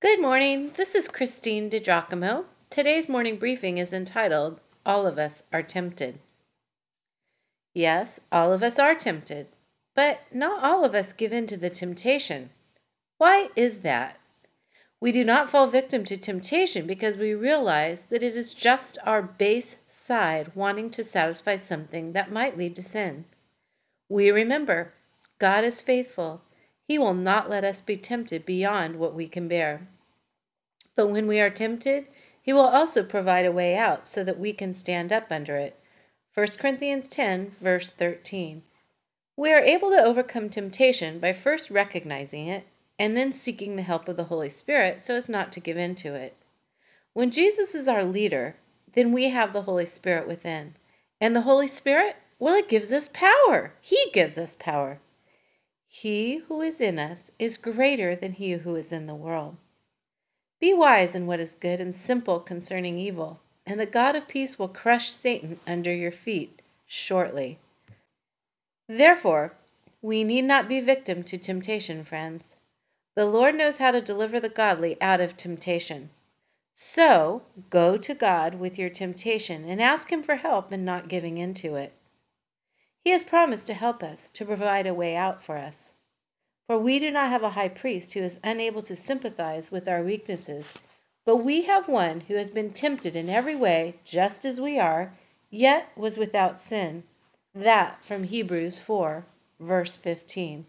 Good morning. This is Christine DiGiacomo. Today's morning briefing is entitled All of Us Are Tempted. Yes, all of us are tempted, but not all of us give in to the temptation. Why is that? We do not fall victim to temptation because we realize that it is just our base side wanting to satisfy something that might lead to sin. We remember God is faithful. He will not let us be tempted beyond what we can bear. But when we are tempted, He will also provide a way out so that we can stand up under it. 1 Corinthians 10, verse 13. We are able to overcome temptation by first recognizing it and then seeking the help of the Holy Spirit so as not to give in to it. When Jesus is our leader, then we have the Holy Spirit within. And the Holy Spirit, well, it gives us power. He gives us power. He who is in us is greater than he who is in the world. Be wise in what is good and simple concerning evil, and the God of peace will crush Satan under your feet shortly. Therefore, we need not be victim to temptation, friends. The Lord knows how to deliver the godly out of temptation. So, go to God with your temptation and ask Him for help in not giving in to it. He has promised to help us, to provide a way out for us. For we do not have a high priest who is unable to sympathize with our weaknesses, but we have one who has been tempted in every way, just as we are, yet was without sin. That from Hebrews 4, verse 15.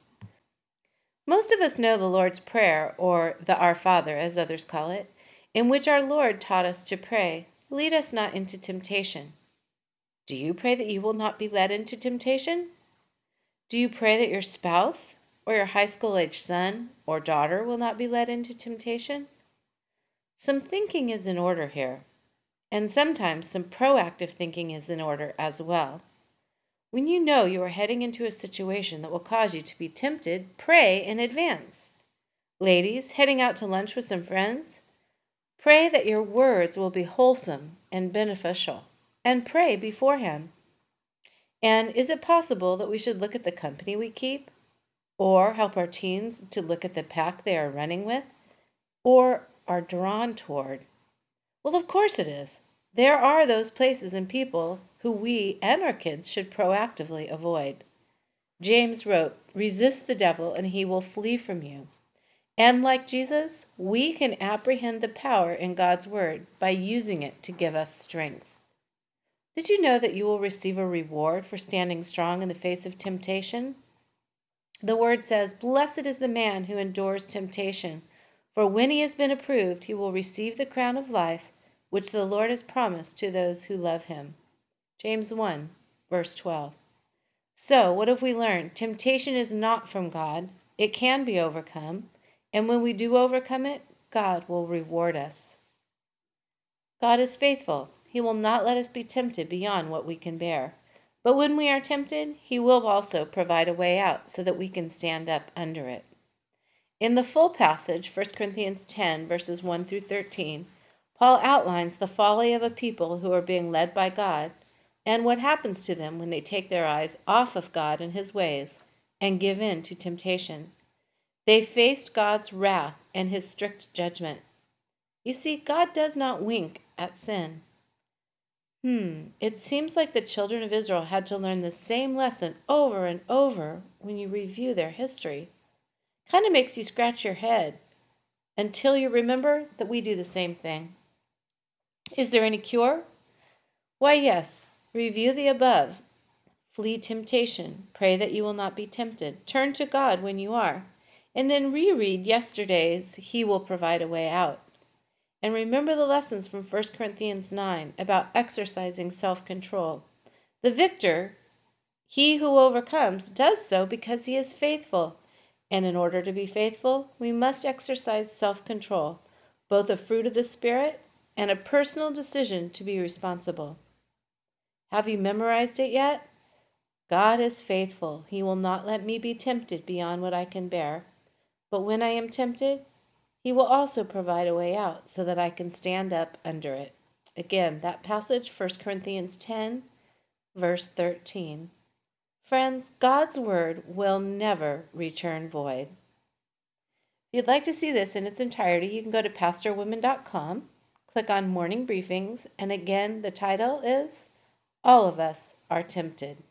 Most of us know the Lord's Prayer, or the Our Father, as others call it, in which our Lord taught us to pray, Lead us not into temptation. Do you pray that you will not be led into temptation? Do you pray that your spouse or your high school age son or daughter will not be led into temptation? Some thinking is in order here, and sometimes some proactive thinking is in order as well. When you know you are heading into a situation that will cause you to be tempted, pray in advance. Ladies, heading out to lunch with some friends, pray that your words will be wholesome and beneficial, and pray beforehand. And is it possible that we should look at the company we keep? Or help our teens to look at the pack they are running with? Or are drawn toward? Well, of course it is. There are those places and people who we and our kids should proactively avoid. James wrote, Resist the devil, and he will flee from you. And like Jesus, we can apprehend the power in God's word by using it to give us strength. Did you know that you will receive a reward for standing strong in the face of temptation? The word says, Blessed is the man who endures temptation, for when he has been approved, he will receive the crown of life which the Lord has promised to those who love him. James 1, verse 12. So, what have we learned? Temptation is not from God, it can be overcome, and when we do overcome it, God will reward us. God is faithful. He will not let us be tempted beyond what we can bear. But when we are tempted, He will also provide a way out so that we can stand up under it. In the full passage, 1 Corinthians 10, verses 1 through 13, Paul outlines the folly of a people who are being led by God and what happens to them when they take their eyes off of God and His ways and give in to temptation. They faced God's wrath and His strict judgment. You see, God does not wink at sin. Hmm, it seems like the children of Israel had to learn the same lesson over and over when you review their history. Kind of makes you scratch your head until you remember that we do the same thing. Is there any cure? Why, yes. Review the above. Flee temptation. Pray that you will not be tempted. Turn to God when you are. And then reread yesterday's He will provide a way out. And remember the lessons from 1 Corinthians 9 about exercising self control. The victor, he who overcomes, does so because he is faithful. And in order to be faithful, we must exercise self control, both a fruit of the Spirit and a personal decision to be responsible. Have you memorized it yet? God is faithful. He will not let me be tempted beyond what I can bear. But when I am tempted, He will also provide a way out so that I can stand up under it. Again, that passage, 1 Corinthians 10, verse 13. Friends, God's word will never return void. If you'd like to see this in its entirety, you can go to pastorwomen.com, click on Morning Briefings, and again, the title is All of Us Are Tempted.